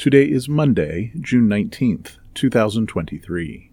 Today is Monday, June 19th, 2023.